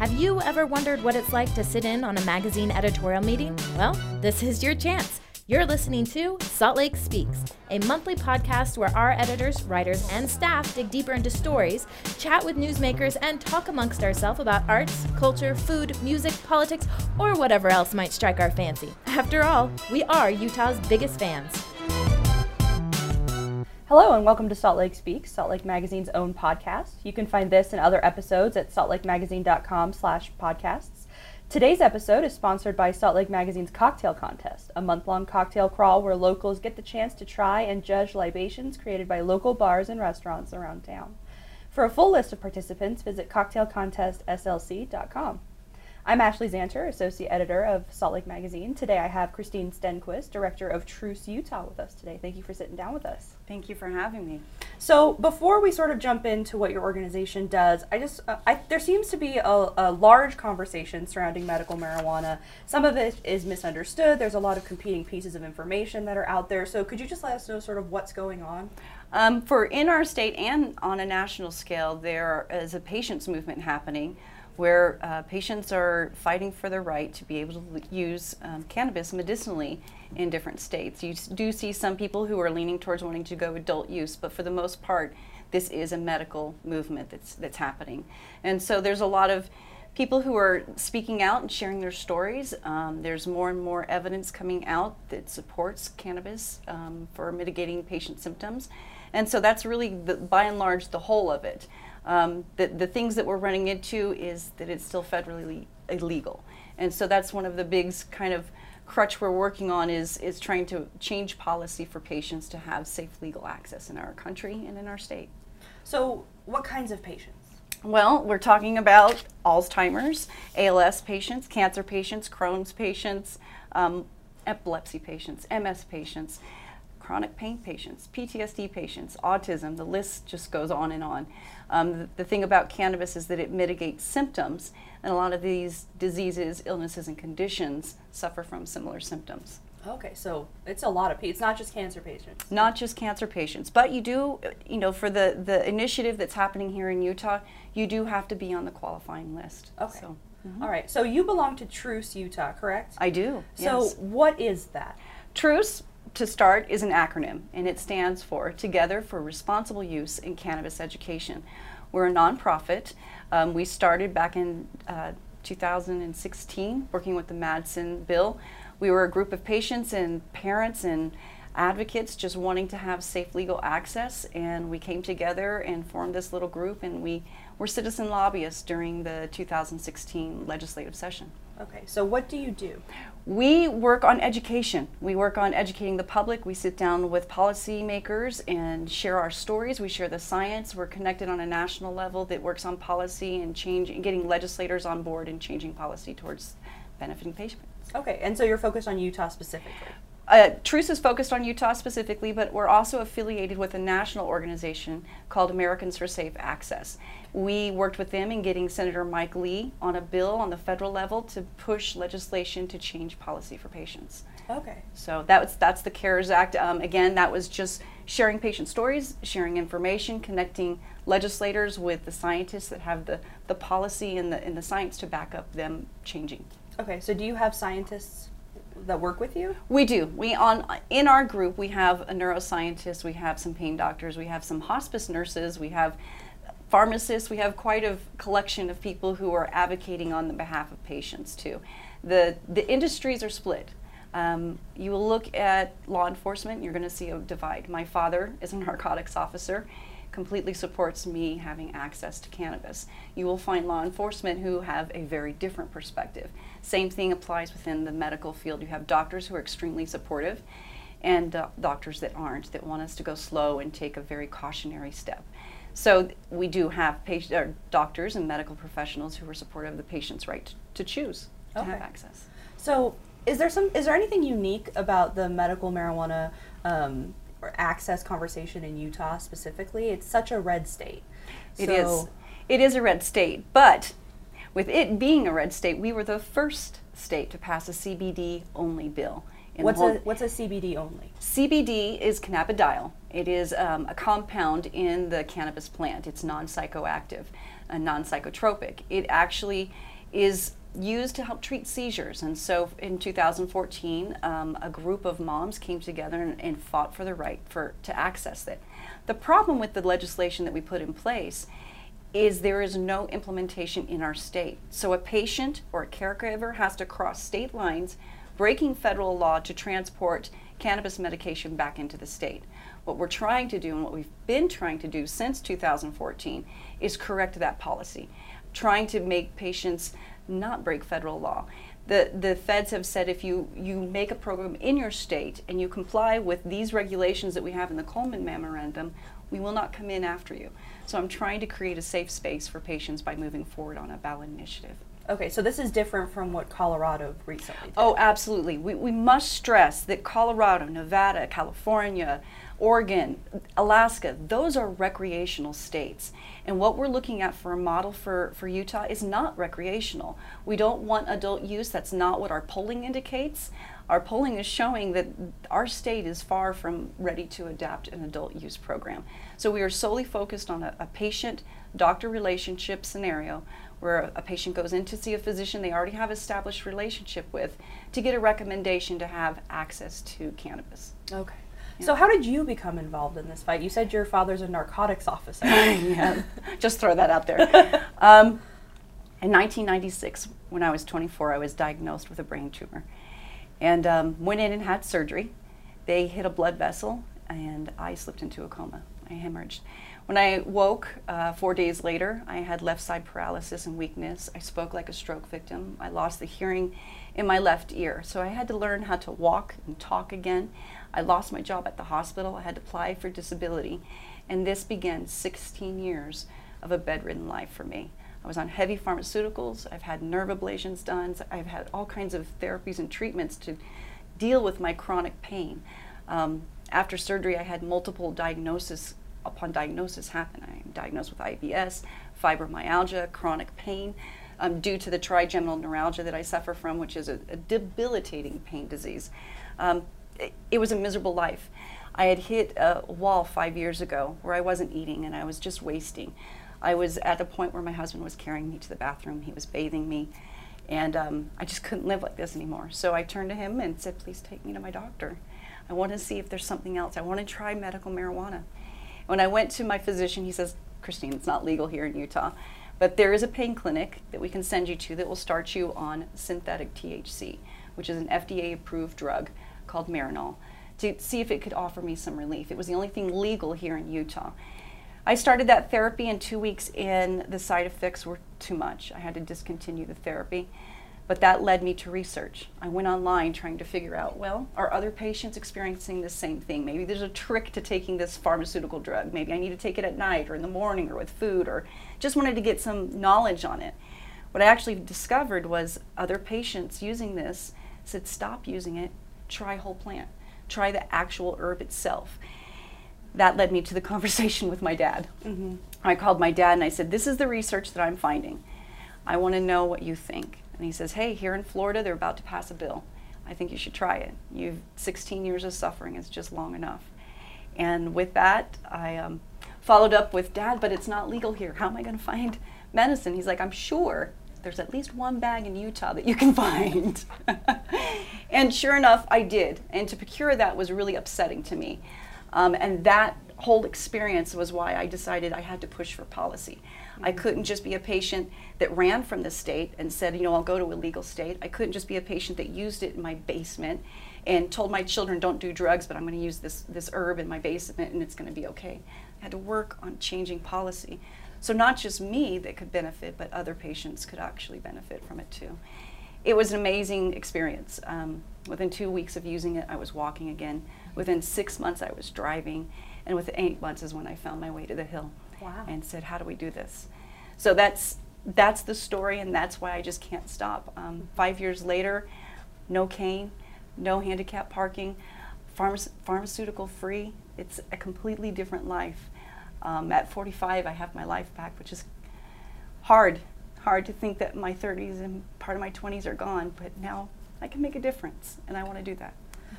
Have you ever wondered what it's like to sit in on a magazine editorial meeting? Well, this is your chance. You're listening to Salt Lake Speaks, a monthly podcast where our editors, writers, and staff dig deeper into stories, chat with newsmakers, and talk amongst ourselves about arts, culture, food, music, politics, or whatever else might strike our fancy. After all, we are Utah's biggest fans. Hello and welcome to Salt Lake Speaks, Salt Lake Magazine's own podcast. You can find this and other episodes at saltlakemagazine.com slash podcasts. Today's episode is sponsored by Salt Lake Magazine's Cocktail Contest, a month-long cocktail crawl where locals get the chance to try and judge libations created by local bars and restaurants around town. For a full list of participants, visit cocktailcontestslc.com. I'm Ashley Szanter, Associate Editor of Salt Lake Magazine. Today I have Christine Stenquist, Director of Truce Utah, with us today. Thank you for sitting down with us. Thank you for having me. So, before we sort of jump into what your organization does, I just uh, I, there seems to be a, a, large conversation surrounding medical marijuana. Some of it is misunderstood. There's a lot of competing pieces of information that are out there. So, could you just let us know sort of what's going on? Um, for in our state and on a national scale, there is a patients movement happening where uh, patients are fighting for their right to be able to use um, cannabis medicinally in different states. You do see some people who are leaning towards wanting to go adult use, but for the most part, this is a medical movement that's that's happening, and so there's a lot of people who are speaking out and sharing their stories. Um, there's more and more evidence coming out that supports cannabis um, for mitigating patient symptoms, and so that's really the, by and large the whole of it. Um, the, the things that we're running into is that it's still federally illegal. And so that's one of the big kind of crutch we're working on is, is trying to change policy for patients to have safe legal access in our country and in our state. So what kinds of patients? Well, we're talking about Alzheimer's, ALS patients, cancer patients, Crohn's patients, um, epilepsy patients, MS patients, chronic pain patients, PTSD patients, autism, the list just goes on and on. Um, the, the, thing about cannabis is that it mitigates symptoms, and a lot of these diseases, illnesses, and conditions suffer from similar symptoms. Okay, so it's a lot of people. It's not just cancer patients. Not just cancer patients, but you do, you know, for the the initiative that's happening here in Utah, you do have to be on the qualifying list. Okay. So, mm-hmm. All right. So you belong to Truce Utah, correct? I do. So yes. what is that? Truce to start is an acronym and it stands for Together for Responsible Use in Cannabis Education. We're a nonprofit. Um, we started back in uh, 2016 working with the Madsen bill. We were a group of patients and parents and advocates just wanting to have safe legal access and we came together and formed this little group and we were citizen lobbyists during the 2016 legislative session. Okay, so what do you do? We work on education. We work on educating the public. We sit down with policymakers and share our stories. We share the science. We're connected on a national level that works on policy and changing, getting legislators on board and changing policy towards benefiting patients. Okay, and so you're focused on Utah specifically? Uh, Truce is focused on Utah specifically, but we're also affiliated with a national organization called Americans for Safe Access. We worked with them in getting Senator Mike Lee on a bill on the federal level to push legislation to change policy for patients. Okay. So that's that's the CARES Act. Um, again, that was just sharing patient stories, sharing information, connecting legislators with the scientists that have the, the policy and the and the science to back up them changing. Okay. So do you have scientists that work with you? We do. We on in our group we have a neuroscientist, we have some pain doctors, we have some hospice nurses, we have pharmacists. We have quite a collection of people who are advocating on the behalf of patients too. The the industries are split. Um, you will look at law enforcement, you're going to see a divide. My father is a narcotics officer completely supports me having access to cannabis. You will find law enforcement who have a very different perspective. Same thing applies within the medical field. You have doctors who are extremely supportive and uh, doctors that aren't, that want us to go slow and take a very cautionary step. So we do have patient, doctors and medical professionals who are supportive of the patient's right to, to choose to okay. have access. So is there some is there anything unique about the medical marijuana um, or access conversation in Utah specifically? It's such a red state. It so is. It is a red state, but with it being a red state, we were the first state to pass a CBD only bill. What's a, what's a CBD only? CBD is cannabidiol. It is um, a compound in the cannabis plant. It's non psychoactive. non psychotropic. It actually is used to help treat seizures. And so in 2014, um, a group of moms came together and, and fought for the right for, to access it. The problem with the legislation that we put in place is there is no implementation in our state. So a patient or a caregiver has to cross state lines, breaking federal law to transport cannabis medication back into the state. What we're trying to do and what we've been trying to do since 2014 is correct that policy, trying to make patients not break federal law. The, the feds have said if you, you make a program in your state and you comply with these regulations that we have in the Cole Memorandum, we will not come in after you. So I'm trying to create a safe space for patients by moving forward on a ballot initiative. Okay, so this is different from what Colorado recently did. Oh, absolutely. We, we must stress that Colorado, Nevada, California, Oregon, Alaska, those are recreational states. And what we're looking at for a model for, for Utah is not recreational. We don't want adult use. That's not what our polling indicates. Our polling is showing that our state is far from ready to adapt an adult use program. So we are solely focused on a, a patient doctor relationship scenario where a patient goes in to see a physician they already have established relationship with to get a recommendation to have access to cannabis. Okay. So how did you become involved in this fight? You said your father's a narcotics officer. yeah, just throw that out there. Um, in 1996, when I was 24, I was diagnosed with a brain tumor, and um, went in and had surgery. They hit a blood vessel, and I slipped into a coma. I hemorrhaged. When I woke uh, four days later, I had left side paralysis and weakness. I spoke like a stroke victim. I lost the hearing in my left ear. So I had to learn how to walk and talk again. I lost my job at the hospital. I had to apply for disability. And this began 16 years of a bedridden life for me. I was on heavy pharmaceuticals. I've had nerve ablations done. I've had all kinds of therapies and treatments to deal with my chronic pain. Um, after surgery, I had multiple diagnoses upon diagnosis happen. I'm diagnosed with IBS, fibromyalgia, chronic pain um, due to the trigeminal neuralgia that I suffer from, which is a, a debilitating pain disease. Um, it, it, was a miserable life. I had hit a wall five years ago where I wasn't eating and I was just wasting. I was at a point where my husband was carrying me to the bathroom, he was bathing me, and um, I just couldn't live like this anymore. So I turned to him and said, Please take me to my doctor. I want to see if there's something else. I want to try medical marijuana. When I went to my physician, he says, Christine, it's not legal here in Utah. But there is a pain clinic that we can send you to that will start you on synthetic THC, which is an FDA approved drug called Marinol, to see if it could offer me some relief. It was the only thing legal here in Utah. I started that therapy, and two weeks in, the side effects were too much. I had to discontinue the therapy. But that led me to research. I went online trying to figure out well, are other patients experiencing the same thing? Maybe there's a trick to taking this pharmaceutical drug. Maybe I need to take it at night or in the morning or with food, or just wanted to get some knowledge on it. What I actually discovered was other patients using this said, stop using it, try whole plant, try the actual herb itself. That led me to the conversation with my dad. Mm-hmm. I called my dad and I said, This is the research that I'm finding. I want to know what you think. And he says, Hey, here in Florida, they're about to pass a bill. I think you should try it. You've 16 years of suffering is just long enough. And with that, I um, followed up with Dad, but it's not legal here. How am I going to find medicine? He's like, I'm sure there's at least one bag in Utah that you can find. and sure enough, I did. And to procure that was really upsetting to me. Um, and that whole experience was why I decided I had to push for policy. I couldn't just be a patient that ran from the state and said, you know, I'll go to a legal state. I couldn't just be a patient that used it in my basement and told my children, don't do drugs, but I'm going to use this, this herb in my basement and it's going to be okay. I had to work on changing policy. So, not just me that could benefit, but other patients could actually benefit from it too. It was an amazing experience. Um, within two weeks of using it, I was walking again. Within six months, I was driving. And within eight months is when I found my way to the hill wow. and said, "How do we do this?" So that's that's the story, and that's why I just can't stop. Um, five years later, no cane, no handicap parking, pharma- pharmaceutical free. It's a completely different life. Um, at 45, I have my life back, which is hard. Hard to think that my 30s and part of my 20s are gone, but now I can make a difference, and I want to do that.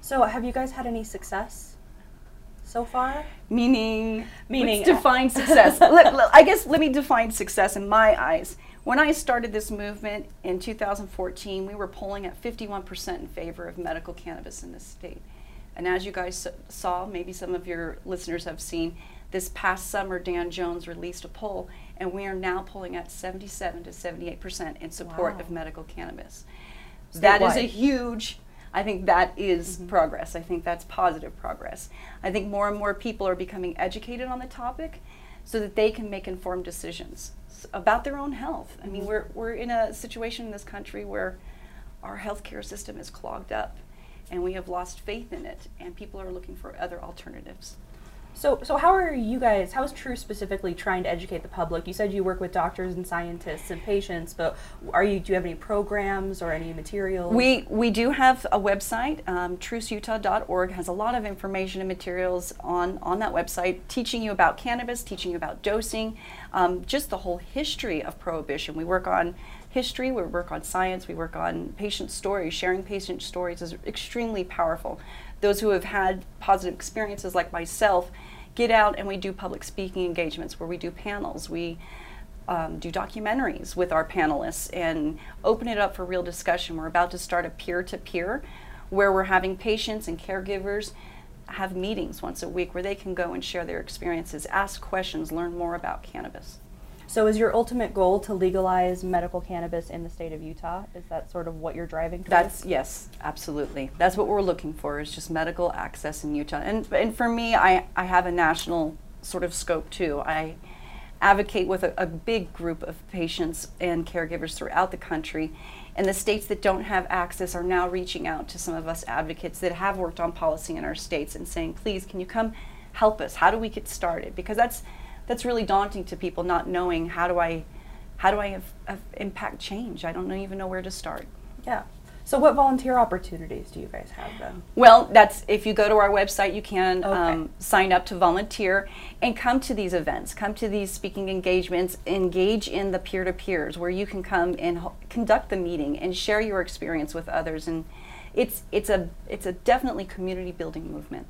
So, have you guys had any success so far? Meaning, Meaning- let's define success. let, let- I guess let me define success in my eyes. When I started this movement in 2014, we were polling at 51% in favor of medical cannabis in this state. And as you guys saw, maybe some of your listeners have seen, this past summer, Dan Jones released a poll, and we are now polling at 77 to 78% in support Wow. of medical cannabis. That is a huge i think that is mm-hmm. progress. I think that's positive progress. I think more and more people are becoming educated on the topic so that they can make informed decisions about their own health. I mean mm-hmm. we're, we're in a situation in this country where our healthcare system is clogged up and we have lost faith in it and people are looking for other alternatives So, so how are you guys? How is True specifically trying to educate the public? You said you work with doctors and scientists and patients, but are you? Do you have any programs or any materials? We, we do have a website, um, truceutah.org has a lot of information and materials on, on that website teaching you about cannabis, teaching you about dosing, um, just the whole history of prohibition. We work on history, we work on science, we work on patient stories. Sharing patient stories is extremely powerful. Those who have had positive experiences, like myself, get out and we do public speaking engagements where we do panels. We um, do documentaries with our panelists and open it up for real discussion. We're about to start a peer to peer where we're having patients and caregivers have meetings once a week where they can go and share their experiences, ask questions, learn more about cannabis. So, is your ultimate goal to legalize medical cannabis in the state of Utah? Is that sort of what you're driving towards? That's yes, absolutely. That's what we're looking for is just medical access in Utah. And and for me, I I have a national sort of scope too. I advocate with a, a big group of patients and caregivers throughout the country. And the states that don't have access are now reaching out to some of us advocates that have worked on policy in our states and saying, please, can you come help us? How do we get started? Because that's that's really daunting to people not knowing how do I how do I have, have impact change? I don't even know where to start. yeah. So, what volunteer opportunities do you guys have then? Well, that's if you go to our website, you can Okay. um, sign up to volunteer and come to these events, come to these speaking engagements, engage in the peer to peers where you can come and ho- conduct the meeting and share your experience with others. And it's it's a it's a definitely community building movement.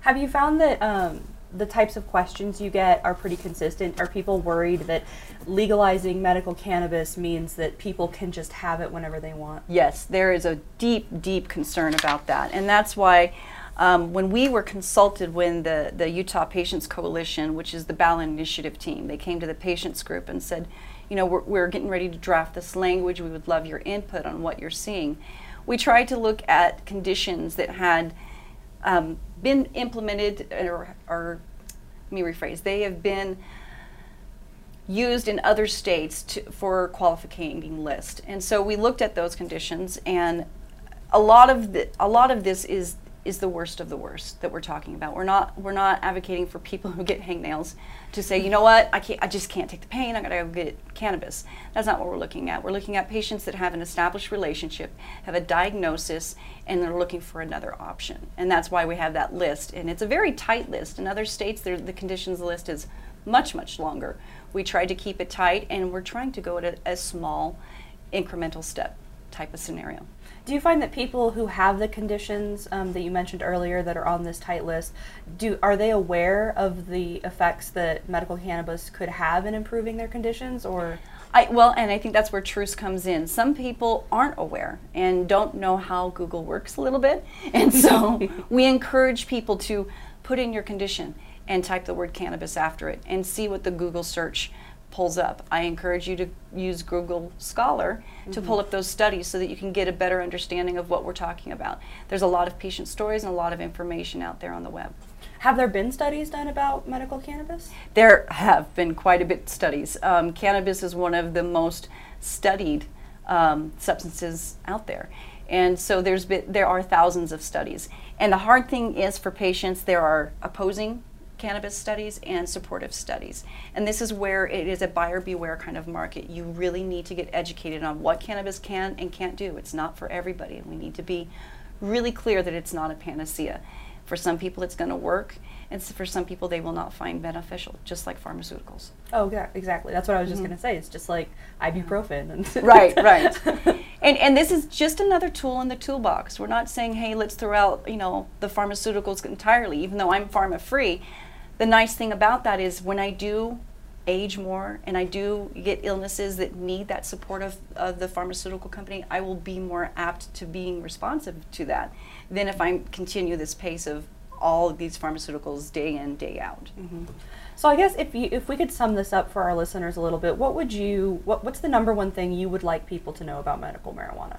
Have you found that um, the types of questions you get are pretty consistent? Are people worried that legalizing medical cannabis means that people can just have it whenever they want? Yes, there is a deep, deep concern about that. And that's why um, when we were consulted when the, the Utah Patients Coalition, which is the ballot initiative team, they came to the patients group and said, you know, we're, we're getting ready to draft this language. We would love your input on what you're seeing. We tried to look at conditions that had um, been implemented or, or, let me rephrase, they have been used in other states to, for qualifying list. And so we looked at those conditions, and a lot of the, a lot of this is is the worst of the worst that we're talking about. We're not we're not advocating for people who get hangnails to say, you know what, I can't, I just can't take the pain. I gotta go get cannabis. That's not what we're looking at. We're looking at patients that have an established relationship, have a diagnosis, and they're looking for another option. And that's why we have that list. And it's a very tight list. In other states, the conditions list is much much longer. We tried to keep it tight, and we're trying to go at a, a small, incremental step type of scenario. Do you find that people who have the conditions um, that you mentioned earlier that are on this tight list, do are they aware of the effects that medical cannabis could have in improving their conditions, or I, well, and I think that's where truce comes in. Some people aren't aware and don't know how Google works a little bit. And so we encourage people to put in your condition and type the word cannabis after it and see what the Google search pulls up. I encourage you to use Google Scholar to pull up those studies so that you can get a better understanding of what we're talking about. There's a lot of patient stories and a lot of information out there on the web. have there been studies done about medical cannabis? There have been quite a bit studies. Um, cannabis is one of the most studied um, substances out there, and so there's been, there are thousands of studies. And the hard thing is for patients, there are opposing cannabis studies and supportive studies. And this is where it is a buyer beware kind of market. You really need to get educated on what cannabis can and can't do. It's not for everybody. And we need to be really clear that it's not a panacea. For some people, it's going to work, and for some people, they will not find beneficial, just like pharmaceuticals. Oh, yeah, exactly. That's what I was just Mhm. going to say. It's just like ibuprofen. And right, right. And and this is just another tool in the toolbox. We're not saying, hey, let's throw out you know the pharmaceuticals entirely. Even though I'm pharma free, the nice thing about that is when I do age more and I do get illnesses that need that support of, of the pharmaceutical company, I will be more apt to being responsive to that than if I continue this pace of all of these pharmaceuticals day in day out. Mm-hmm. So I guess if you if we could sum this up for our listeners a little bit, what would you what what's the number one thing you would like people to know about medical marijuana?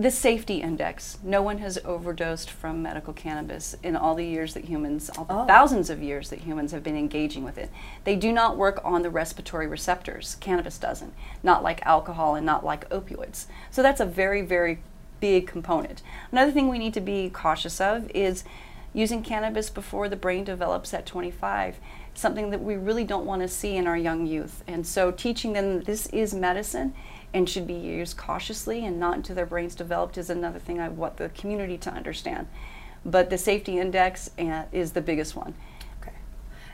The safety index. No one has overdosed from medical cannabis in all the years that humans, all the Oh. thousands of years that humans have been engaging with it. They do not work on the respiratory receptors. Cannabis doesn't, not like alcohol and not like opioids. So that's a very, very big component. Another thing we need to be cautious of is using cannabis before the brain develops at 25 something that we really don't want to see in our young youth and so teaching them this is medicine and should be used cautiously and not until their brains developed is another thing i want the community to understand but the safety index uh, is the biggest one Okay.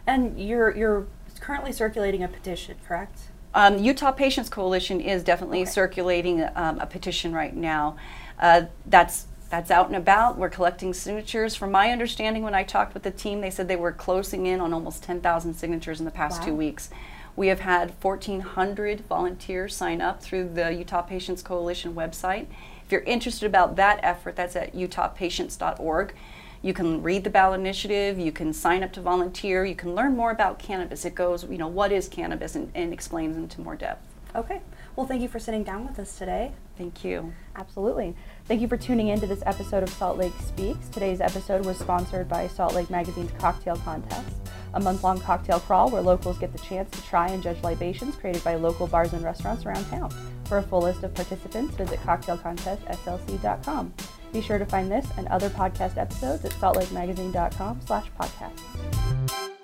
And you're you're currently circulating a petition, correct? Um, Utah Patients Coalition is definitely Okay. circulating um, a petition right now. Uh, that's that's out and about. We're collecting signatures. From my understanding, when I talked with the team, they said they were closing in on almost 10,000 signatures in the past two weeks. We have had 1,400 volunteers sign up through the Utah Patients Coalition website. If you're interested about that effort, that's at utahpatients.org. You can read the ballot initiative. You can sign up to volunteer. You can learn more about cannabis. It goes, you know, what is cannabis and, and explains into more depth. Okay. Well, thank you for sitting down with us today. Thank you. Absolutely. Thank you for tuning in to this episode of Salt Lake Speaks. Today's episode was sponsored by Salt Lake Magazine's Cocktail Contest, a month long cocktail crawl where locals get the chance to try and judge libations created by local bars and restaurants around town. For a full list of participants, visit cocktailcontestslc.com. Be sure to find this and other podcast episodes at saltlakemagazine.com slash podcasts.